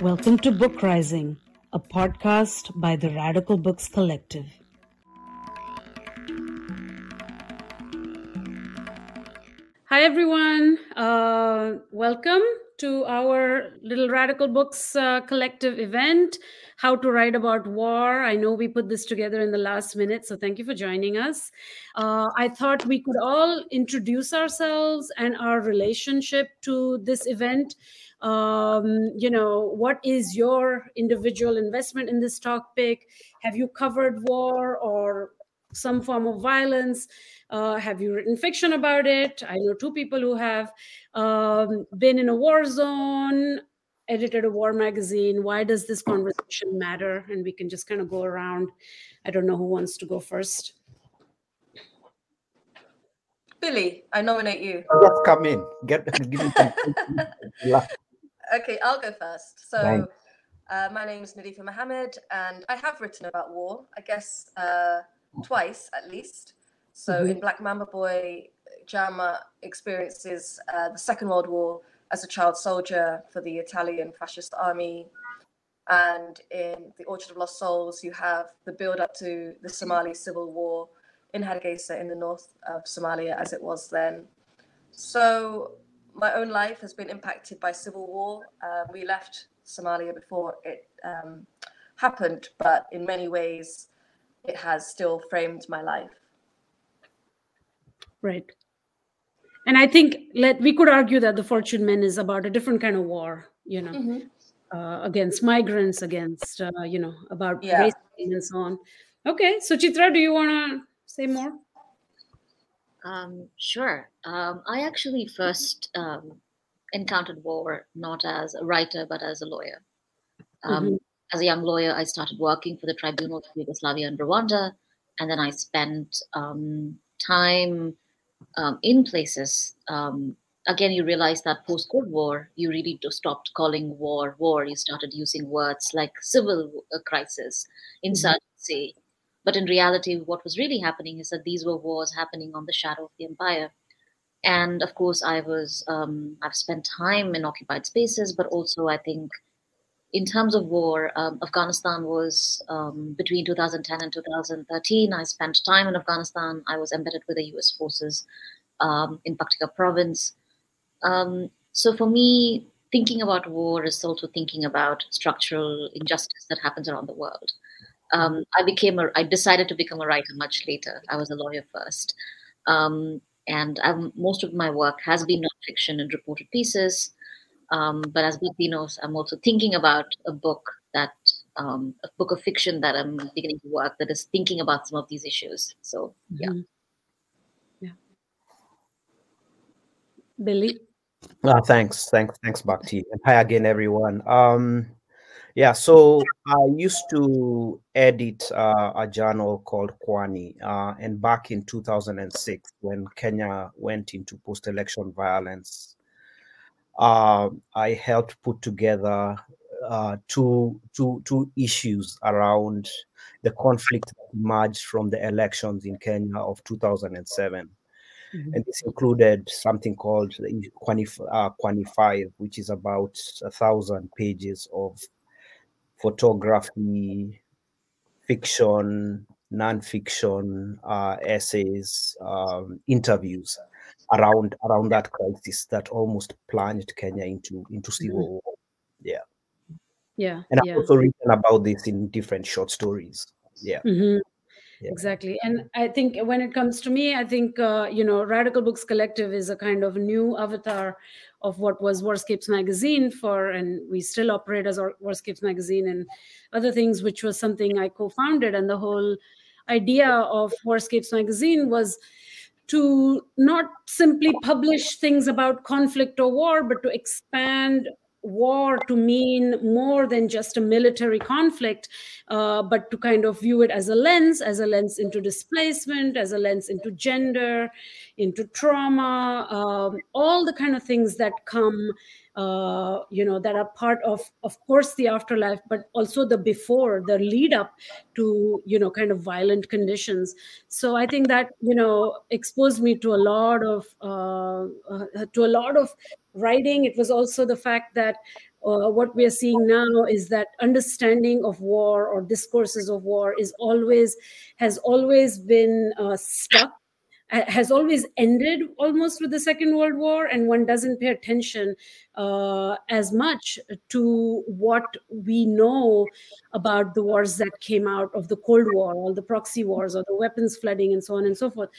Welcome to Book Rising, a podcast by the Radical Books Collective. Hi, everyone. Uh, welcome to our little Radical Books uh, Collective event, How to Write About War. I know we put this together in the last minute, so thank you for joining us. Uh, I thought we could all introduce ourselves and our relationship to this event. Um, you know, what is your individual investment in this topic? Have you covered war or some form of violence? Uh, have you written fiction about it? I know two people who have um, been in a war zone, edited a war magazine. Why does this conversation matter? And we can just kind of go around. I don't know who wants to go first. Billy, I nominate you. Let's come in. Get give me some. okay, I'll go first. So, uh, my name is Nadifa Mohamed, and I have written about war. I guess uh, twice at least. So mm-hmm. in Black Mamba Boy, Jama experiences uh, the Second World War as a child soldier for the Italian fascist army. And in The Orchard of Lost Souls, you have the build up to the Somali civil war in Hargeisa in the north of Somalia as it was then. So my own life has been impacted by civil war. Uh, we left Somalia before it um, happened, but in many ways, it has still framed my life. Right. And I think let we could argue that the Fortune Men is about a different kind of war, you know, mm-hmm. uh, against migrants, against uh, you know, about yeah. race and so on. Okay, so Chitra, do you want to say more? Um, sure. Um, I actually first um, encountered war not as a writer but as a lawyer. Um, mm-hmm. As a young lawyer, I started working for the tribunals of Yugoslavia and Rwanda, and then I spent um, time um, in places, um, again, you realize that post Cold War, you really stopped calling war war. You started using words like civil uh, crisis, insurgency. Mm-hmm. But in reality, what was really happening is that these were wars happening on the shadow of the empire. And of course, I was um, I've spent time in occupied spaces, but also I think in terms of war, um, Afghanistan was um, between 2010 and 2013. I spent time in Afghanistan. I was embedded with the US forces um, in Paktika province. Um, so for me, thinking about war is also thinking about structural injustice that happens around the world. Um, I became a, I decided to become a writer much later. I was a lawyer first. Um, and I'm, most of my work has been nonfiction and reported pieces. Um, but as Latinos, I'm also thinking about a book that um, a book of fiction that I'm beginning to work that is thinking about some of these issues. So yeah. Mm-hmm. Yeah. Billy. Uh, thanks, thanks, thanks, Bhakti. And hi again, everyone. Um, yeah, so I used to edit uh, a journal called Kwani, uh, and back in 2006, when Kenya went into post-election violence, uh, I helped put together uh, two, two, two issues around the conflict that emerged from the elections in Kenya of 2007. Mm-hmm. And this included something called Kwani, uh, Kwani 5, which is about a thousand pages of photography, fiction, nonfiction, uh, essays, um, interviews around around that crisis that almost plunged Kenya into into civil mm-hmm. war. Yeah. Yeah. And I've also written about this in different short stories. Yeah. Mm-hmm. yeah. Exactly. And I think when it comes to me, I think, uh, you know, Radical Books Collective is a kind of new avatar of what was Warscapes magazine for, and we still operate as Warscapes magazine and other things, which was something I co founded. And the whole idea of Warscapes magazine was to not simply publish things about conflict or war, but to expand war to mean more than just a military conflict, uh, but to kind of view it as a lens, as a lens into displacement, as a lens into gender, into trauma, um, all the kind of things that come uh, you know that are part of of course the afterlife but also the before the lead up to you know kind of violent conditions. So i think that you know exposed me to a lot of uh, uh, to a lot of writing. It was also the fact that uh, what we are seeing now is that understanding of war or discourses of war is always has always been uh, stuck has always ended almost with the second world war and one doesn't pay attention uh, as much to what we know about the wars that came out of the cold war all the proxy wars or the weapons flooding and so on and so forth.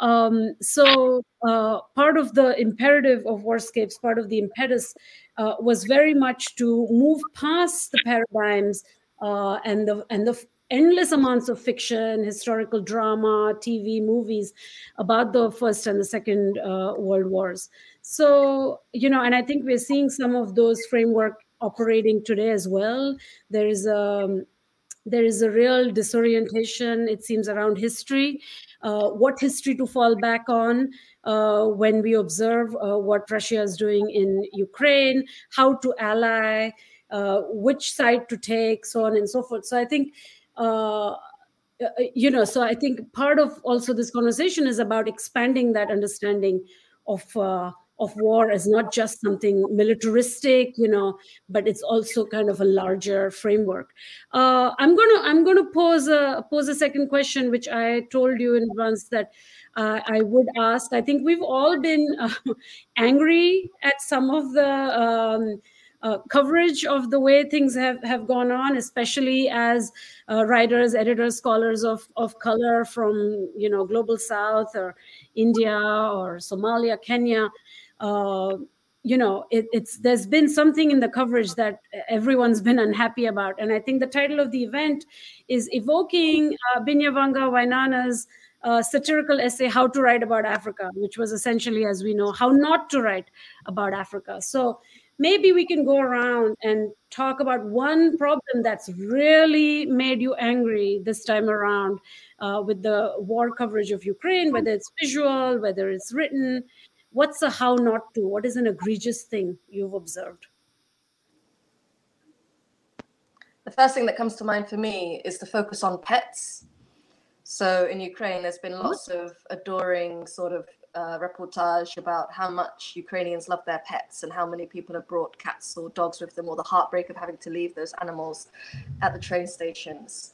Um, so uh, part of the imperative of warscapes part of the impetus uh, was very much to move past the paradigms uh, and the and the endless amounts of fiction, historical drama, TV, movies about the First and the Second uh, World Wars. So, you know, and I think we're seeing some of those framework operating today as well. There is a um, there is a real disorientation, it seems, around history, uh, what history to fall back on uh, when we observe uh, what Russia is doing in Ukraine, how to ally, uh, which side to take, so on and so forth. So I think you know so i think part of also this conversation is about expanding that understanding of uh, of war as not just something militaristic you know but it's also kind of a larger framework. Uh, i'm to i'm to pose a pose a second question which i told you in advance that uh, i would ask. I think we've all been uh, angry at some of the um, uh, coverage of the way things have, have gone on, especially as uh, writers, editors, scholars of, of color from you know global South or India or Somalia, Kenya. Uh, you know, it, it's there's been something in the coverage that everyone's been unhappy about, and I think the title of the event is evoking uh, Binyavanga Wainaina's uh, satirical essay "How to Write About Africa," which was essentially, as we know, how not to write about Africa. So maybe we can go around and talk about one problem that's really made you angry this time around uh, with the war coverage of Ukraine, whether it's visual, whether it's written. What's a how not to? What is an egregious thing you've observed? The first thing that comes to mind for me is the focus on pets. So in Ukraine, there's been lots of adoring sort of uh, reportage about how much Ukrainians love their pets and how many people have brought cats or dogs with them, or the heartbreak of having to leave those animals at the train stations.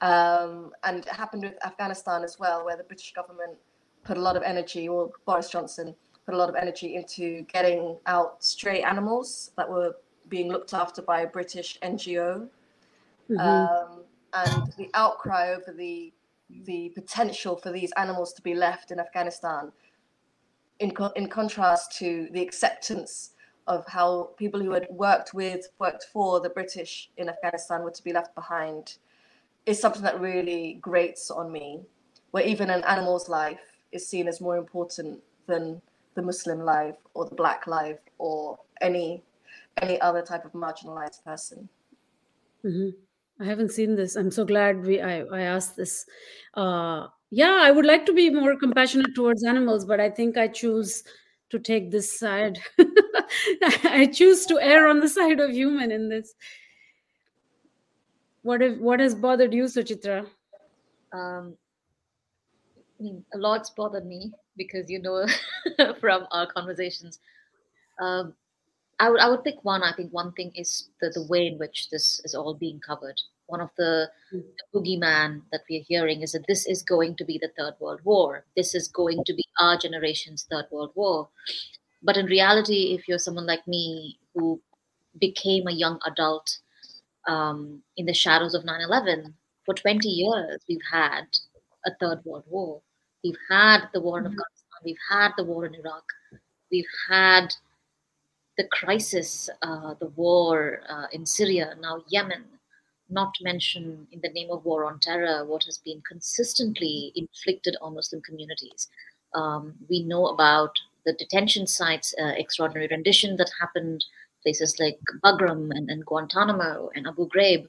Um, and it happened with Afghanistan as well, where the British government put a lot of energy, or Boris Johnson put a lot of energy into getting out stray animals that were being looked after by a British NGO. Mm-hmm. Um, and the outcry over the the potential for these animals to be left in Afghanistan, in, co- in contrast to the acceptance of how people who had worked with, worked for the British in Afghanistan were to be left behind, is something that really grates on me, where even an animal's life is seen as more important than the Muslim life or the black life or any any other type of marginalized person. Mm-hmm. I haven't seen this. I'm so glad we I, I asked this. Uh, yeah, I would like to be more compassionate towards animals, but I think I choose to take this side. I choose to err on the side of human in this. What if what has bothered you, Suchitra? Um, I mean, a lot's bothered me because you know from our conversations. Um, I would I would pick one. I think one thing is the, the way in which this is all being covered. One of the, mm. the boogeyman that we are hearing is that this is going to be the Third World War. This is going to be our generation's Third World War. But in reality, if you're someone like me who became a young adult um, in the shadows of 9 11, for 20 years, we've had a Third World War. We've had the war in mm-hmm. Afghanistan, we've had the war in Iraq, we've had the crisis, uh, the war uh, in Syria, now Yemen, not to mention in the name of war on terror, what has been consistently inflicted on Muslim communities. Um, we know about the detention sites, uh, extraordinary rendition that happened, places like Bagram and, and Guantanamo and Abu Ghraib.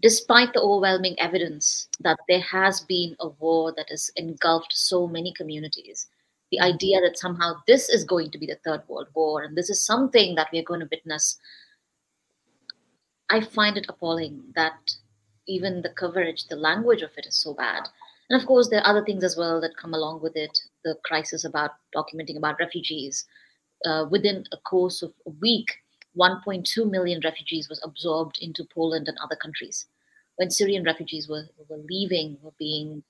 Despite the overwhelming evidence that there has been a war that has engulfed so many communities, the idea that somehow this is going to be the third world war and this is something that we're going to witness i find it appalling that even the coverage the language of it is so bad. And of course there are other things as well that come along with it. The crisis about documenting about refugees. Uh, within a course of a week 1.2 million refugees was absorbed into poland and other countries. When syrian refugees were, were leaving were being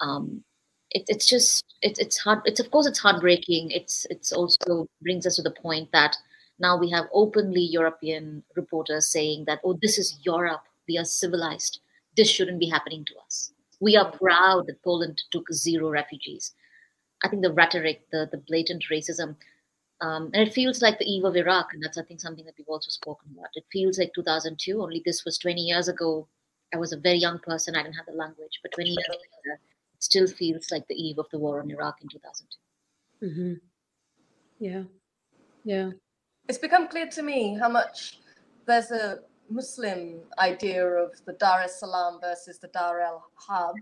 um, it, it's just it, it's hard it's of course it's heartbreaking. It's it's also brings us to the point that now we have openly european reporters saying that oh this is europe. We are civilized. This shouldn't be happening to us. We are proud that poland took zero refugees. I think the rhetoric the, the blatant racism um, and it feels like the eve of iraq and that's i think something that we've also spoken about. It feels like 2002 only this was 20 years ago. I was a very young person. I didn't have the language but 20 years later it still feels like the eve of the war in Iraq in 2002. Mm-hmm. Yeah, yeah. It's become clear to me how much there's a Muslim idea of the Dar es Salaam versus the Dar el Harb,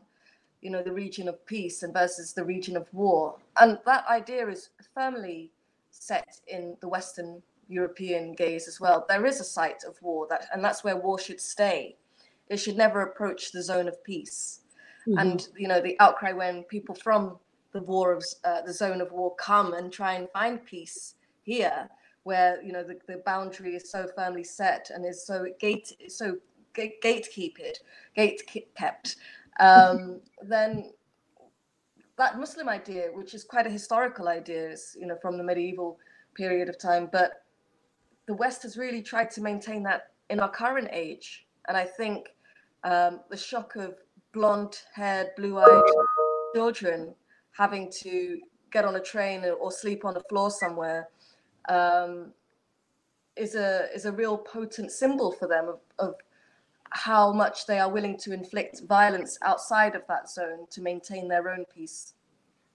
you know, the region of peace and versus the region of war. And that idea is firmly set in the Western European gaze as well. There is a site of war that, and that's where war should stay. It should never approach the zone of peace. Mm-hmm. And you know the outcry when people from the war of uh, the zone of war come and try and find peace here, where you know the, the boundary is so firmly set and is so gate so gate gatekeeped, gate kept, um, then that Muslim idea, which is quite a historical idea, is you know from the medieval period of time, but the West has really tried to maintain that in our current age, and I think um, the shock of blonde haired, blue eyed children having to get on a train or sleep on the floor somewhere um, is a is a real potent symbol for them of, of how much they are willing to inflict violence outside of that zone to maintain their own peace.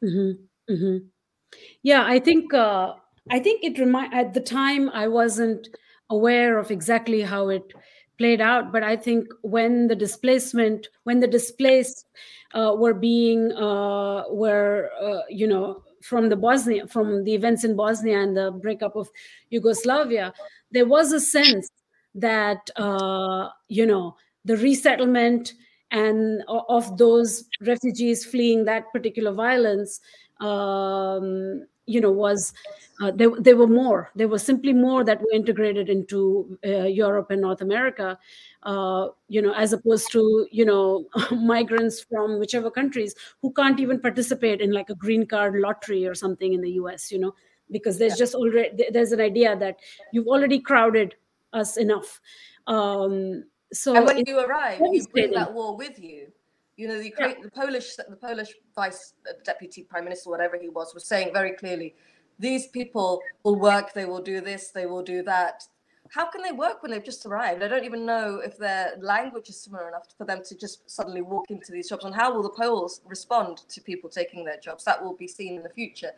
Mm-hmm. Mm-hmm. Yeah, I think uh, I think it remind at the time I wasn't aware of exactly how it played out but i think when the displacement when the displaced uh, were being uh, were uh, you know from the bosnia from the events in bosnia and the breakup of yugoslavia there was a sense that uh, you know the resettlement and of those refugees fleeing that particular violence um, you know was uh, there, there were more. There were simply more that were integrated into uh, europe and north america uh, you know as opposed to you know migrants from whichever countries who can't even participate in like a green card lottery or something in the us you know because there's yeah. just already there's an idea that you've already crowded us enough. Um, so and when you arrive you bring that wall with you you know, the, yeah. the Polish the Polish vice deputy prime minister, whatever he was, was saying very clearly, these people will work, they will do this, they will do that. How can they work when they've just arrived? I don't even know if their language is similar enough for them to just suddenly walk into these jobs. And how will the Poles respond to people taking their jobs? That will be seen in the future.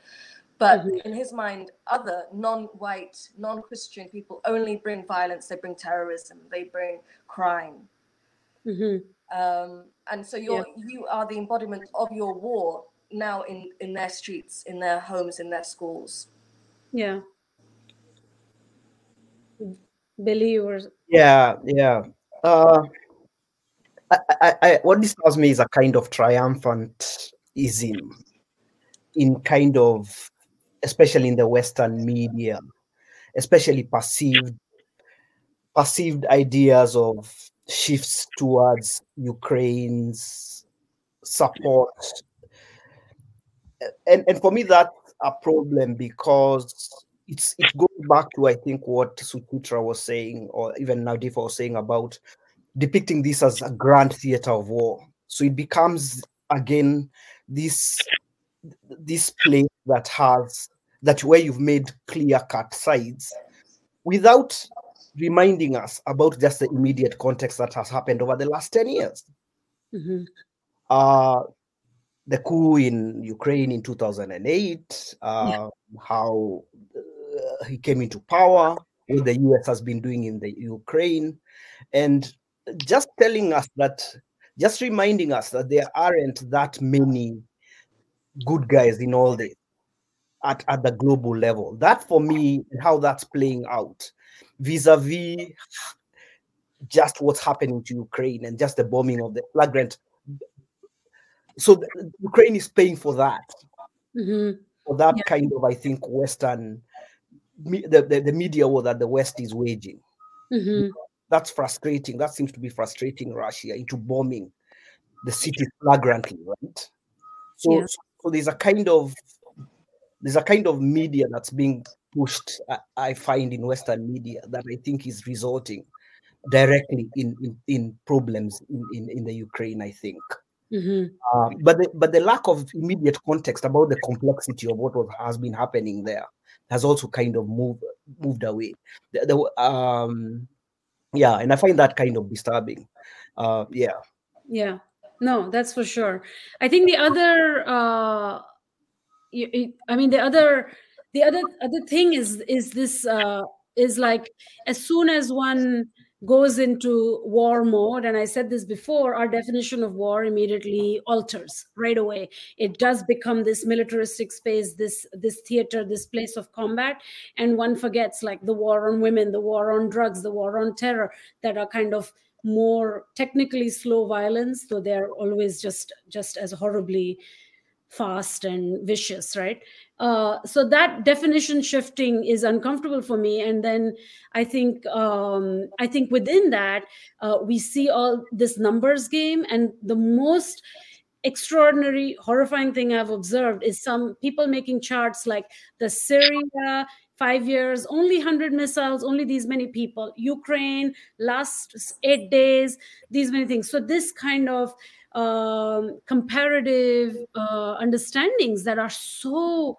But mm-hmm. in his mind, other non-white, non-Christian people only bring violence. They bring terrorism. They bring crime. Mm-hmm. Um, and so you're yeah. you are the embodiment of your war now in in their streets, in their homes, in their schools. Yeah. Believers. Yeah, yeah. Uh, I, I, I, what this tells me is a kind of triumphant triumphantism in kind of, especially in the Western media, especially perceived perceived ideas of shifts towards Ukraine's support. And, and for me, that's a problem because it's it goes back to I think what Suchitra was saying, or even Nadifa was saying about depicting this as a grand theater of war. So it becomes again this this place that has that where you've made clear cut sides without reminding us about just the immediate context that has happened over the last 10 years. Mm-hmm. Uh, the coup in Ukraine in 2008, uh, yeah. how uh, he came into power, what the US has been doing in the Ukraine, and just telling us that, just reminding us that there aren't that many good guys in all this. at, at the global level. That for me, how that's playing out vis-a-vis just what's happening to Ukraine and just the bombing of the flagrant. So the, Ukraine is paying for that. Mm-hmm. For that yeah. kind of, I think, Western the, the, the media war that the West is waging. Mm-hmm. That's frustrating. That seems to be frustrating Russia into bombing the city flagrantly, right? So, yeah. so there's a kind of there's a kind of media that's being pushed. I, find in Western media that I think is resulting directly in in, in problems in, in, in the Ukraine. I think. Mm-hmm. Uh, but the, but the lack of immediate context about the complexity of what was, has been happening there has also kind of moved moved away. The, the, um, yeah, and I find that kind of disturbing. Uh, yeah. Yeah. No, that's for sure. I think the other, uh, I mean, the other, the other other thing is is this uh, is like as soon as one goes into war mode and i said this before our definition of war immediately alters right away. It does become this militaristic space this this theater this place of combat and one forgets like the war on women the war on drugs the war on terror that are kind of more technically slow violence though they're always just just as horribly fast and vicious right? Uh, so that definition shifting is uncomfortable for me. And then i think um, i think within that uh, we see all this numbers game. And the most extraordinary horrifying thing i've observed is some people making charts like the syria five years only 100 missiles only these many people ukraine last eight days these many things. So this kind of um, comparative uh, understandings that are so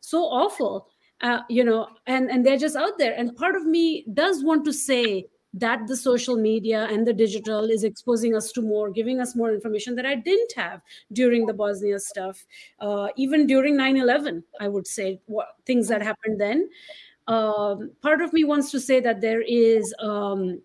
so awful uh, you know and and they're just out there. And part of me does want to say that the social media and the digital is exposing us to more giving us more information that i didn't have during the bosnia stuff uh, even during 9-11 i would say what, things that happened then. Um, part of me wants to say that there is um,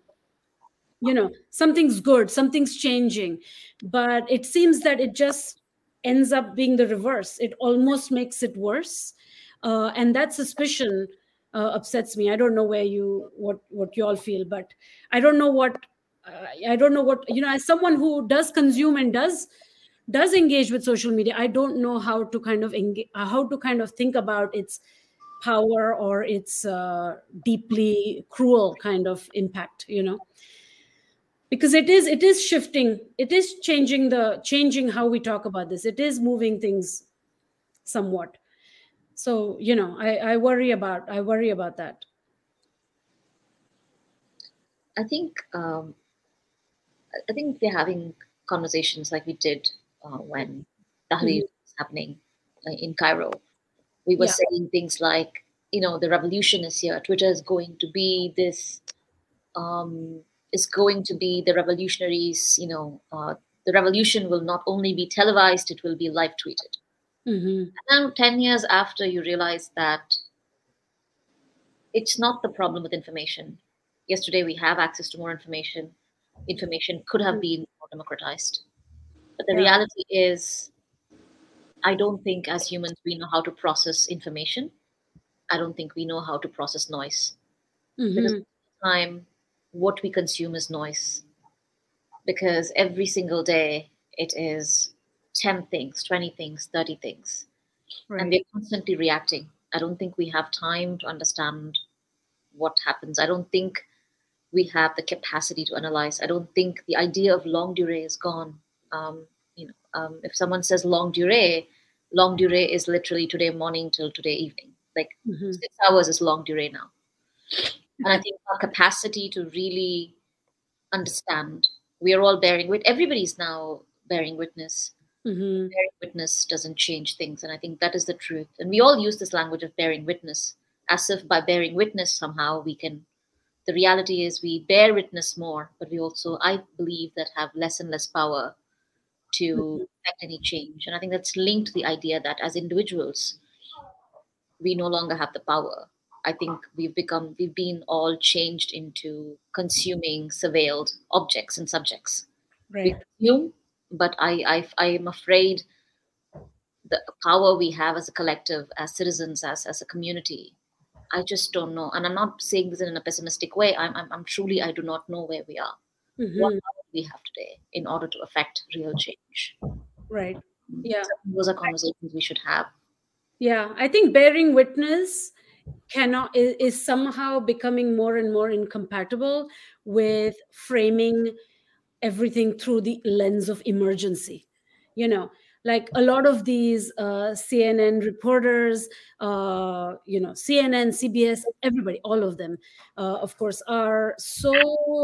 you know something's good something's changing. But it seems that it just ends up being the reverse. It almost makes it worse. Uh, and that suspicion uh, upsets me. I don't know where you what what you all feel but i don't know what uh, i don't know what you know as someone who does consume and does does engage with social media i don't know how to kind of engage how to kind of think about its power or its uh, deeply cruel kind of impact you know because it is it is shifting it is changing the changing how we talk about this. It is moving things somewhat. So you know i i worry about i worry about that. I think um i think we're having conversations like we did uh, when Tahrir mm. was happening uh, in cairo. We were yeah. saying things like you know the revolution is here. Twitter is going to be this um is going to be the revolutionaries, you know, uh, the revolution will not only be televised, it will be live tweeted. Mm-hmm. Now, 10 years after, you realize that it's not the problem with information. Yesterday, we have access to more information. Information could have been more democratized. But the yeah. reality is, I don't think as humans we know how to process information. I don't think we know how to process noise. Mm-hmm. Because time what we consume is noise. Because every single day it is 10 things 20 things 30 things. Right. and we're constantly reacting. I don't think we have time to understand what happens. I don't think we have the capacity to analyze. I don't think the idea of longue durée is gone. Um, you know um, if someone says longue durée longue durée is literally today morning till today evening. Like mm-hmm. six hours is longue durée now and I think our capacity to really understand, we are all bearing with everybody's now bearing witness. Mm-hmm. Bearing witness doesn't change things. And I think that is the truth. And we all use this language of bearing witness as if by bearing witness somehow we can. The reality is we bear witness more, but we also, I believe, that have less and less power to mm-hmm. affect any change. And I think that's linked to the idea that as individuals, we no longer have the power I think we've become, we've been all changed into consuming surveilled objects and subjects. Right. We consume, but I, I, I am afraid the power we have as a collective, as citizens, as as a community. I just don't know, and I'm not saying this in a pessimistic way. I'm I'm, I'm truly I do not know where we are. Mhm. What power do we have today in order to affect real change? Right. Yeah. So those are conversations we should have. Yeah, I think bearing witness cannot is, is somehow becoming more and more incompatible with framing everything through the lens of emergency. You know, like a lot of these uh, CNN reporters, uh, you know, CNN, CBS, everybody, all of them, uh, of course, are so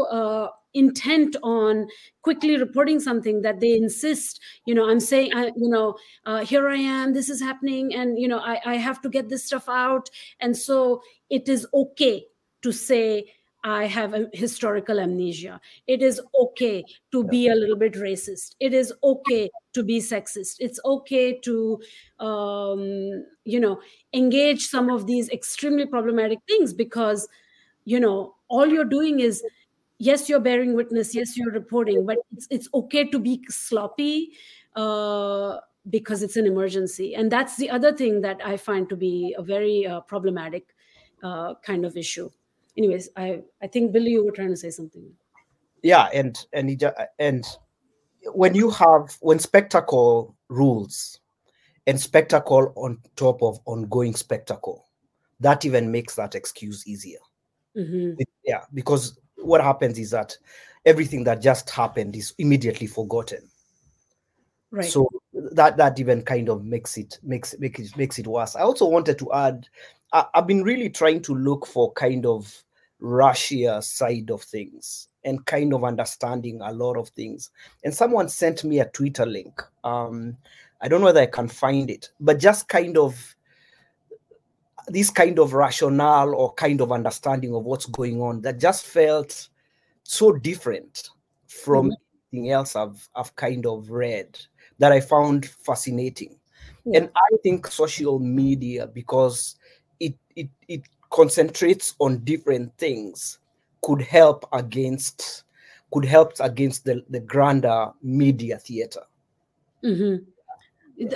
uh, intent on quickly reporting something that they insist, you know, I'm saying, I, you know, uh, here I am, this is happening, and, you know, I, I have to get this stuff out. And so it is okay to say, I have a historical amnesia. It is okay to be a little bit racist. It is okay to be sexist. It's okay to, um, you know, engage some of these extremely problematic things because, you know, all you're doing is, yes, you're bearing witness. Yes, you're reporting, but it's it's okay to be sloppy. Uh, because it's an emergency and that's the other thing that i find to be a very uh, problematic uh, kind of issue anyways i i think billy you were trying to say something. Yeah and and and when you have when spectacle rules and spectacle on top of ongoing spectacle that even makes that excuse easier. Mm-hmm. Yeah because what happens is that everything that just happened is immediately forgotten. Right. So that that even kind of makes it makes makes it makes it worse. I also wanted to add I, i've been really trying to look for kind of russia side of things and kind of understanding a lot of things and someone sent me a twitter link um i don't know whether i can find it but just kind of this kind of rationale or kind of understanding of what's going on that just felt so different from Mhm. anything else I've I've kind of read that I found fascinating. And I think social media, because it it it concentrates on different things, could help against could help against the, the grander media theater. mm-hmm.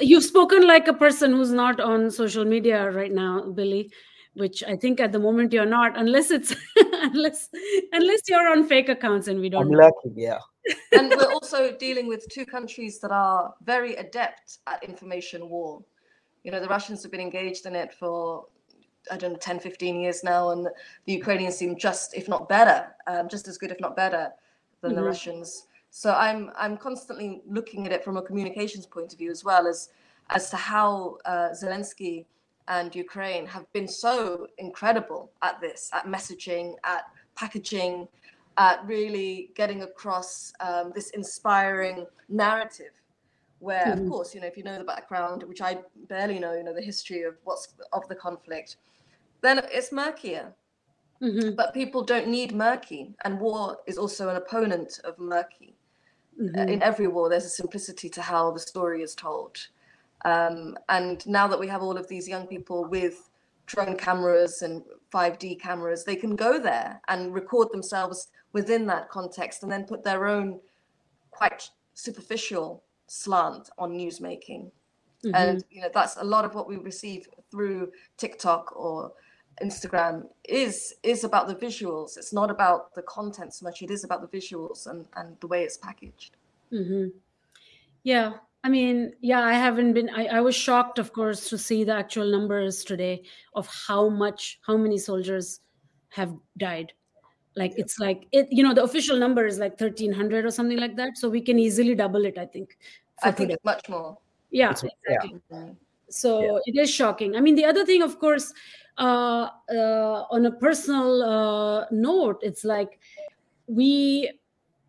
you've spoken like a person who's not on social media right now billy which i think at the moment you're not unless it's unless unless you're on fake accounts and we don't I'm lucky, yeah. and we're also dealing with two countries that are very adept at information war. You know, the Russians have been engaged in it for, I don't know, 10, 15 years now, and the Ukrainians seem just, if not better, um, just as good, if not better, than the Mhm. Russians. So I'm I'm constantly looking at it from a communications point of view as well as as to how uh, Zelensky and Ukraine have been so incredible at this, at messaging, at packaging, at really getting across um, this inspiring narrative. Where, of course, you know, if you know the background, which I barely know, you know, the history of what's of the conflict, then it's murkier. Mhm, But people don't need murky, and war is also an opponent of murky mhm. in every war there's a simplicity to how the story is told um, and now that we have all of these young people with drone cameras and 5d cameras they can go there and record themselves within that context and then put their own quite superficial slant on newsmaking Mhm. and you know that's a lot of what we receive through tiktok or instagram is is about the visuals it's not about the content so much it is about the visuals and and the way it's packaged hmm Yeah, I mean, yeah, I haven't been. I, I was shocked, of course, to see the actual numbers today of how much, how many soldiers have died. Like it's like it, you know, the official number is like thirteen hundred or something like that. So we can easily double it, I think. i think today. it's much more Yeah, It's- exactly. Mm. So it is shocking. I mean, the other thing, of course, uh, uh, on a personal uh, note, it's like we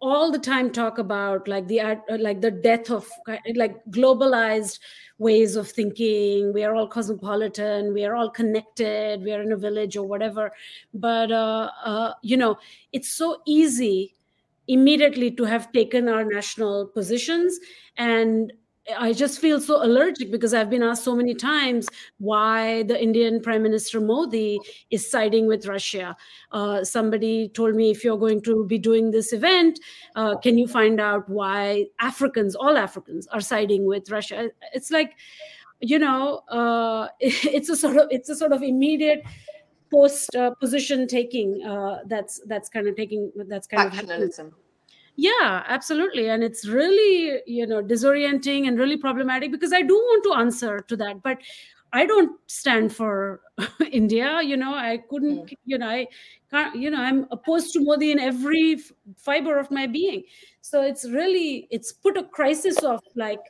all the time talk about like the uh, like the death of like globalized ways of thinking. We are all cosmopolitan. We are all connected. We are in a village or whatever. But uh, uh, you know it's so easy immediately to have taken our national positions and i just feel so allergic because i've been asked so many times why the indian prime minister modi is siding with russia. Uh, somebody told me if you're going to be doing this event uh, can you find out why africans all africans are siding with russia? It's like you know uh, it's a sort of it's a sort of immediate post uh, position taking uh, that's that's kind of taking that's kind of yeah absolutely and it's really you know disorienting and really problematic because i do want to answer to that but i don't stand for india you know i couldn't mm. you know i can't you know i'm opposed to modi in every fiber of my being so it's really it's put a crisis of like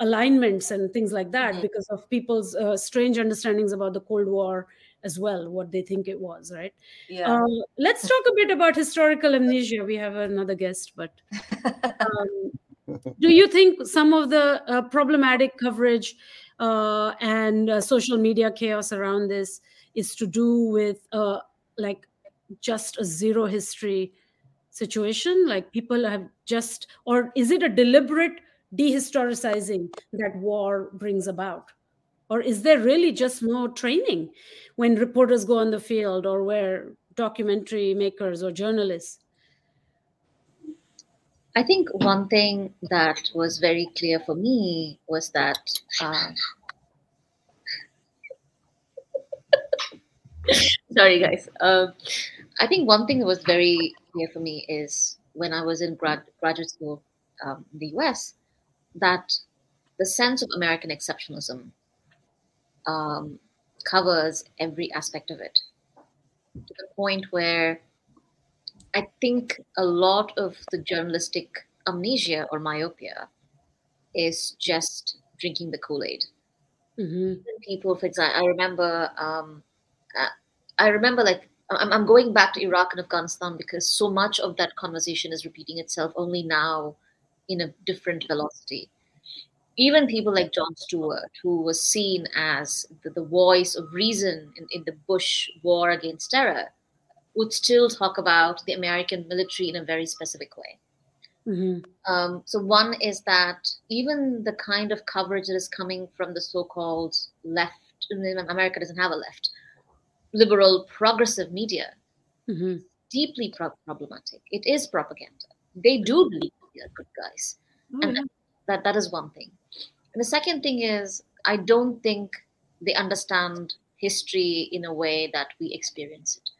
alignments and things like that mm-hmm. because of people's uh, strange understandings about the cold war as well what they think it was right? Yeah. Uh, let's talk a bit about historical amnesia. We have another guest but um, do you think some of the uh, problematic coverage uh, and uh, social media chaos around this is to do with uh, like just a zero history situation? Like people have just or is it a deliberate dehistoricizing that war brings about or is there really just no training when reporters go on the field or where documentary makers or journalists? I think one thing that was very clear for me was that uh, sorry guys. Uh, i think one thing that was very clear for me is when i was in grad, graduate school um, in the us that the sense of american exceptionalism um, covers every aspect of it to the point where I think a lot of the journalistic amnesia or myopia is just drinking the Kool Aid. Mm-hmm. People, for example, I remember, um, I remember like I'm, I'm going back to Iraq and Afghanistan because so much of that conversation is repeating itself only now in a different velocity even people like Jon Stewart, who was seen as the, the voice of reason in, in, the Bush war against terror, would still talk about the American military in a very specific way. Mm-hmm. Um, so, one is that even the kind of coverage that is coming from the so called left, America doesn't have a left, liberal progressive media, mm-hmm. deeply pro- problematic. It is propaganda. They do believe they're good guys. Oh, and yeah. That, that is one thing. And the second thing is, I don't think they understand history in a way that we experience it.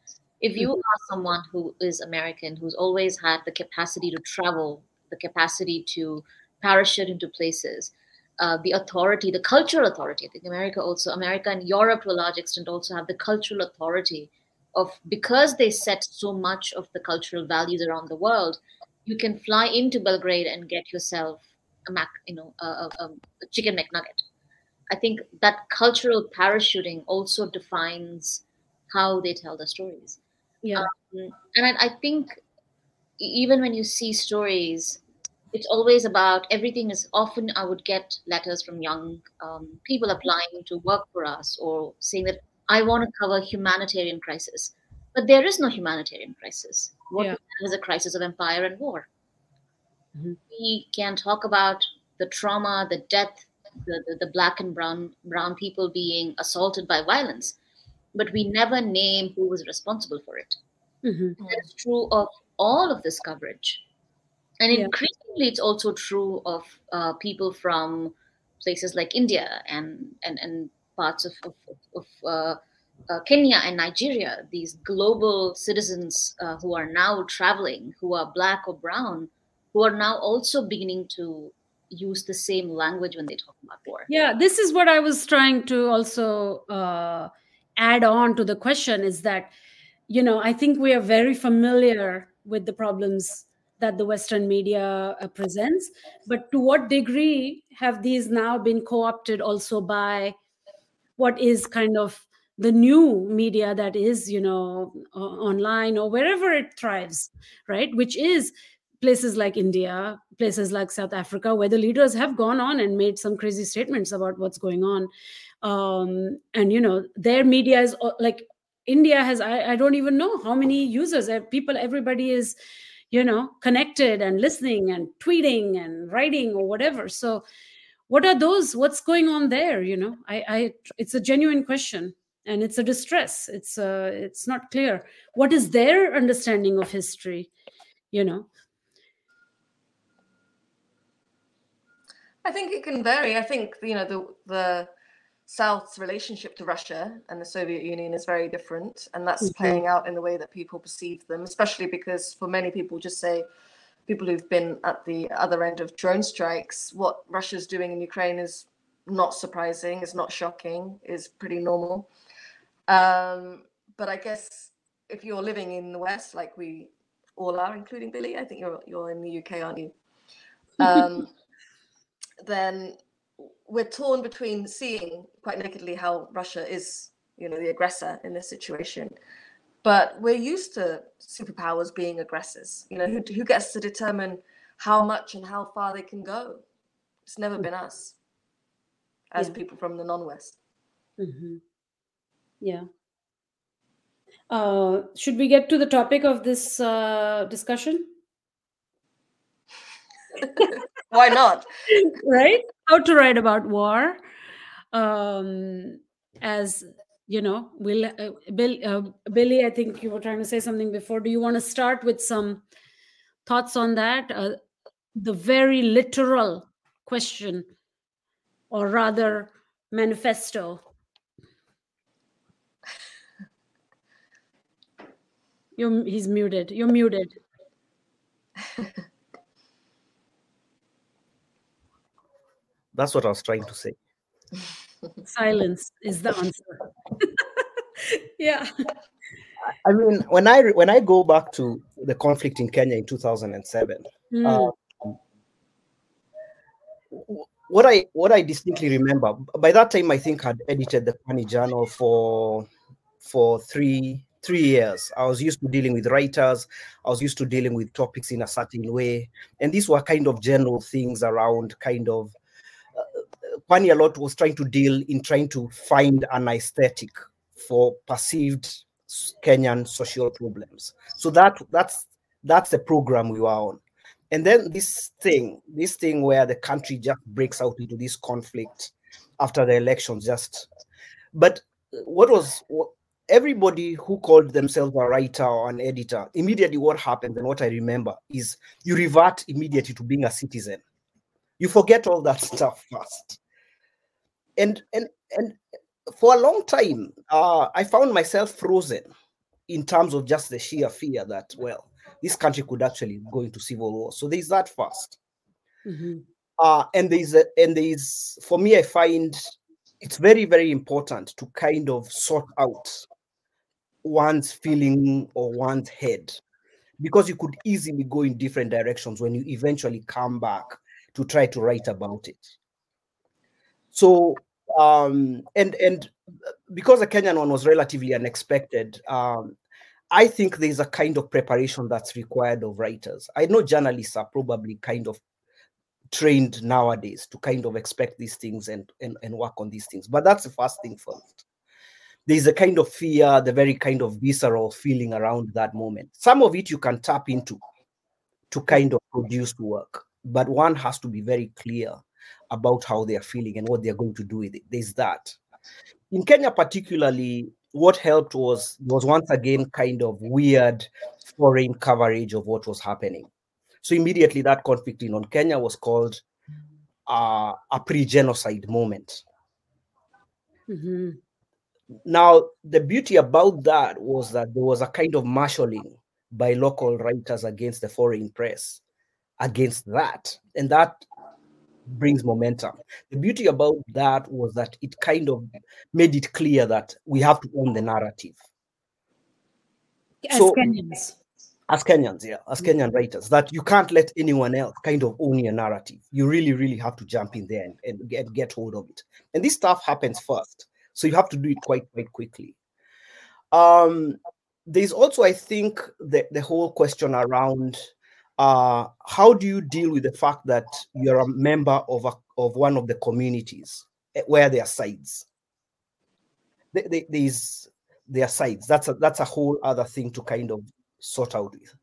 If you mm-hmm. are someone who is American, who's always had the capacity to travel, the capacity to parachute into places, uh, the authority, the cultural authority, I think America also, America and Europe to a large extent also have the cultural authority of because they set so much of the cultural values around the world, you can fly into Belgrade and get yourself a mac, you know, a, a, a chicken McNugget. I think that cultural parachuting also defines how they tell the stories. Yeah, um, and I, I, think even when you see stories, it's always about everything. Is often I would get letters from young um, people applying to work for us or saying that I want to cover humanitarian crisis, but there is no humanitarian crisis. What yeah. is a crisis of empire and war? Mm-hmm. We can talk about the trauma, the death, the, the, the, black and brown brown people being assaulted by violence, but we never name who was responsible for it. Mm-hmm. That's true of all of this coverage. And yeah. increasingly, it's also true of uh, people from places like India and, and, and parts of, of, of uh, uh, Kenya and Nigeria, these global citizens uh, who are now traveling, who are black or brown, who are now also beginning to use the same language when they talk about war. Yeah, this is what I was trying to also uh, add on to the question is that, you know, I think we are very familiar with the problems that the Western media uh, presents, but to what degree have these now been co opted also by what is kind of the new media that is, you know, online or wherever it thrives, right? Which is places like India, places like South Africa, where the leaders have gone on and made some crazy statements about what's going on. Um, and, you know, their media is like India has, I, I don't even know how many users, people, everybody is, you know, connected and listening and tweeting and writing or whatever. So, what are those? What's going on there? You know, I, I it's a genuine question and it's a distress. It's uh, it's not clear. What is their understanding of history? You know, I think it can vary. I think you know the the South's relationship to Russia and the Soviet Union is very different, and that's Mhm. playing out in the way that people perceive them, especially because for many people, just say people who've been at the other end of drone strikes, what Russia's doing in Ukraine is not surprising, is not shocking, is pretty normal. Um, but I guess if you're living in the West, like we all are, including Billy, I think you're you're in the UK, aren't you? Um, then we're torn between seeing quite nakedly how Russia is, you know, the aggressor in this situation, but we're used to superpowers being aggressors. You know, who who gets to determine how much and how far they can go? It's never been us, as Yeah. people from the non-West. Mhm. Yeah. Uh, should we get to the topic of this uh, discussion? Why not? right? How to write about war. Um, as you know, will uh, Bill, uh, Billy, I think you were trying to say something before. Do you want to start with some thoughts on that? Uh, the very literal question, or rather, manifesto. You're, he's muted. You're muted. That's what I was trying to say. Silence is the answer. yeah. I mean, when I when I go back to the conflict in Kenya in 2007, Mm, what I what I distinctly remember by that time, I think I'd edited the Kwani Journal for for three three years. I was used to dealing with writers. I was used to dealing with topics in a certain way, and these were kind of general things around kind of. Uh, a lot was trying to deal in trying to find an aesthetic for perceived Kenyan social problems. So that that's that's the program we were on. And then this thing this thing where the country just breaks out into this conflict after the elections just but what was what, everybody who called themselves a writer or an editor immediately what happened and what i remember is you revert immediately to being a citizen. You forget all that stuff fast and and and for a long time uh, i found myself frozen in terms of just the sheer fear that well this country could actually go into civil war. So there's that first. mhm, Uh, and there's a, and there's for me, I find it's very, very important to kind of sort out one's feeling or one's head because you could easily go in different directions when you eventually come back to try to write about it. So um and and because the Kenyan one was relatively unexpected, um, I think there's a kind of preparation that's required of writers. I know journalists are probably kind of trained nowadays to kind of expect these things and, and, and work on these things. But that's the first thing first. There's a kind of fear, the very kind of visceral feeling around that moment. Some of it you can tap into to kind of produce work, but one has to be very clear about how they are feeling and what they're going to do with it. There's that. In Kenya, particularly, what helped was was once again kind of weird foreign coverage of what was happening. So immediately that conflict in on Kenya was called uh, a pre-genocide moment. mhm, Now the beauty about that was that there was a kind of marshalling by local writers against the foreign press against that, and that brings momentum. The beauty about that was that it kind of made it clear that we have to own the narrative. As So- Kenyans. as Kenyans, yeah, as Kenyan writers, that you can't let anyone else kind of own your narrative. You really, really have to jump in there and, and get, get hold of it. And this stuff happens first. So you have to do it quite, quite quickly. Um, there's also, I think, the, the whole question around uh, how do you deal with the fact that you're a member of, a, of one of the communities eh, where there are sides? There- there- There's their sides. That's a that's a whole other thing to kind of sort out with.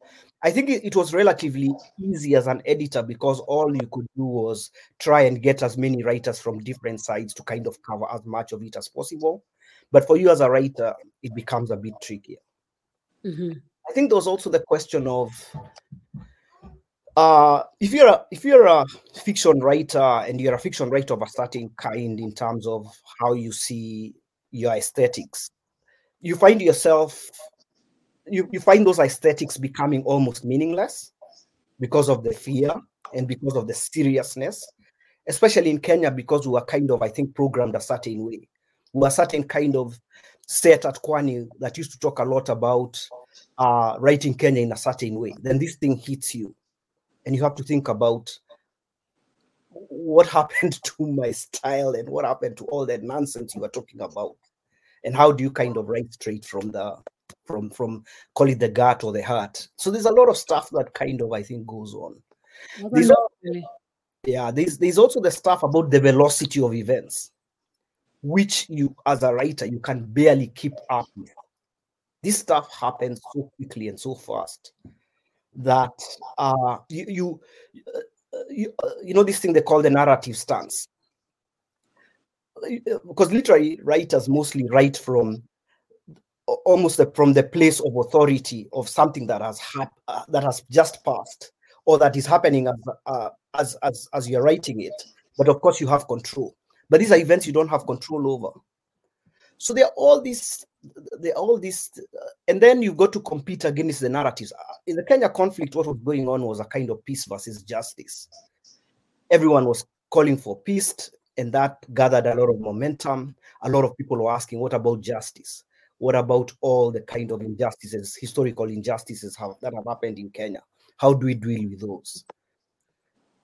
I think it, it was relatively easy as an editor because all you could do was try and get as many writers from different sides to kind of cover as much of it as possible. But for you as a writer, it becomes a bit trickier. Mhm, I think there was also the question of uh, if you're a if you're a fiction writer and you're a fiction writer of a certain kind in terms of how you see your aesthetics, you find yourself you, you find those aesthetics becoming almost meaningless because of the fear and because of the seriousness, especially in Kenya, because we were kind of, I think, programmed a certain way. We were certain kind of set at Kwani that used to talk a lot about uh, writing Kenya in a certain way. Then this thing hits you, and you have to think about what happened to my style and what happened to all that nonsense you were talking about, and how do you kind of write straight from the from from call it the gut or the heart. So there's a lot of stuff that kind of I think goes on. There's also, yeah, there's there's also the stuff about the velocity of events, which you as a writer you can barely keep up with. This stuff happens so quickly and so fast that uh, you you, uh, you, uh, you know this thing they call the narrative stance? Because literary writers mostly write from almost from the place of authority of something that has hap- uh, that has just passed or that is happening as, uh, as as as you're writing it. But of course you have control. But these are events you don't have control over. So there are all these are all these uh, and then you got to compete against the narratives uh, in the kenya conflict what was going on was a kind of peace versus justice everyone was calling for peace and that gathered a lot of momentum a lot of people were asking what about justice what about all the kind of injustices, historical injustices have, that have happened in Kenya? How do we deal with those?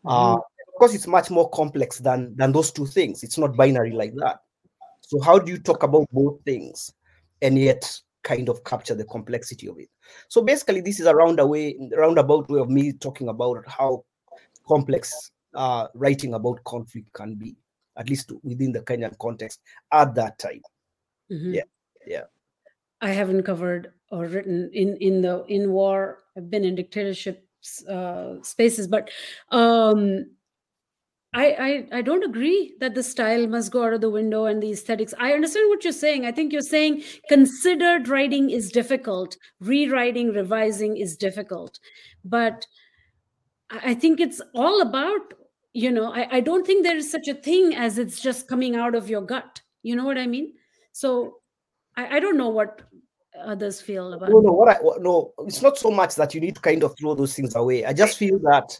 Mm-hmm. Uh, of course, it's much more complex than than those two things. It's not binary like that. So how do you talk about both things and yet kind of capture the complexity of it? So basically, this is a roundabout roundabout way of me talking about how complex uh, writing about conflict can be, at least within the Kenyan context at that time. Mm-hmm. Yeah, yeah. I haven't covered or written in in the in war. I've been in dictatorship uh, spaces, but um, I, I I don't agree that the style must go out of the window and the aesthetics. I understand what you're saying. I think you're saying considered writing is difficult, rewriting, revising is difficult, but I think it's all about you know. I, I don't think there is such a thing as it's just coming out of your gut. You know what I mean? So I, I don't know what others feel about. No, no, what I no, it's not so much that you need to kind of throw those things away. I just feel that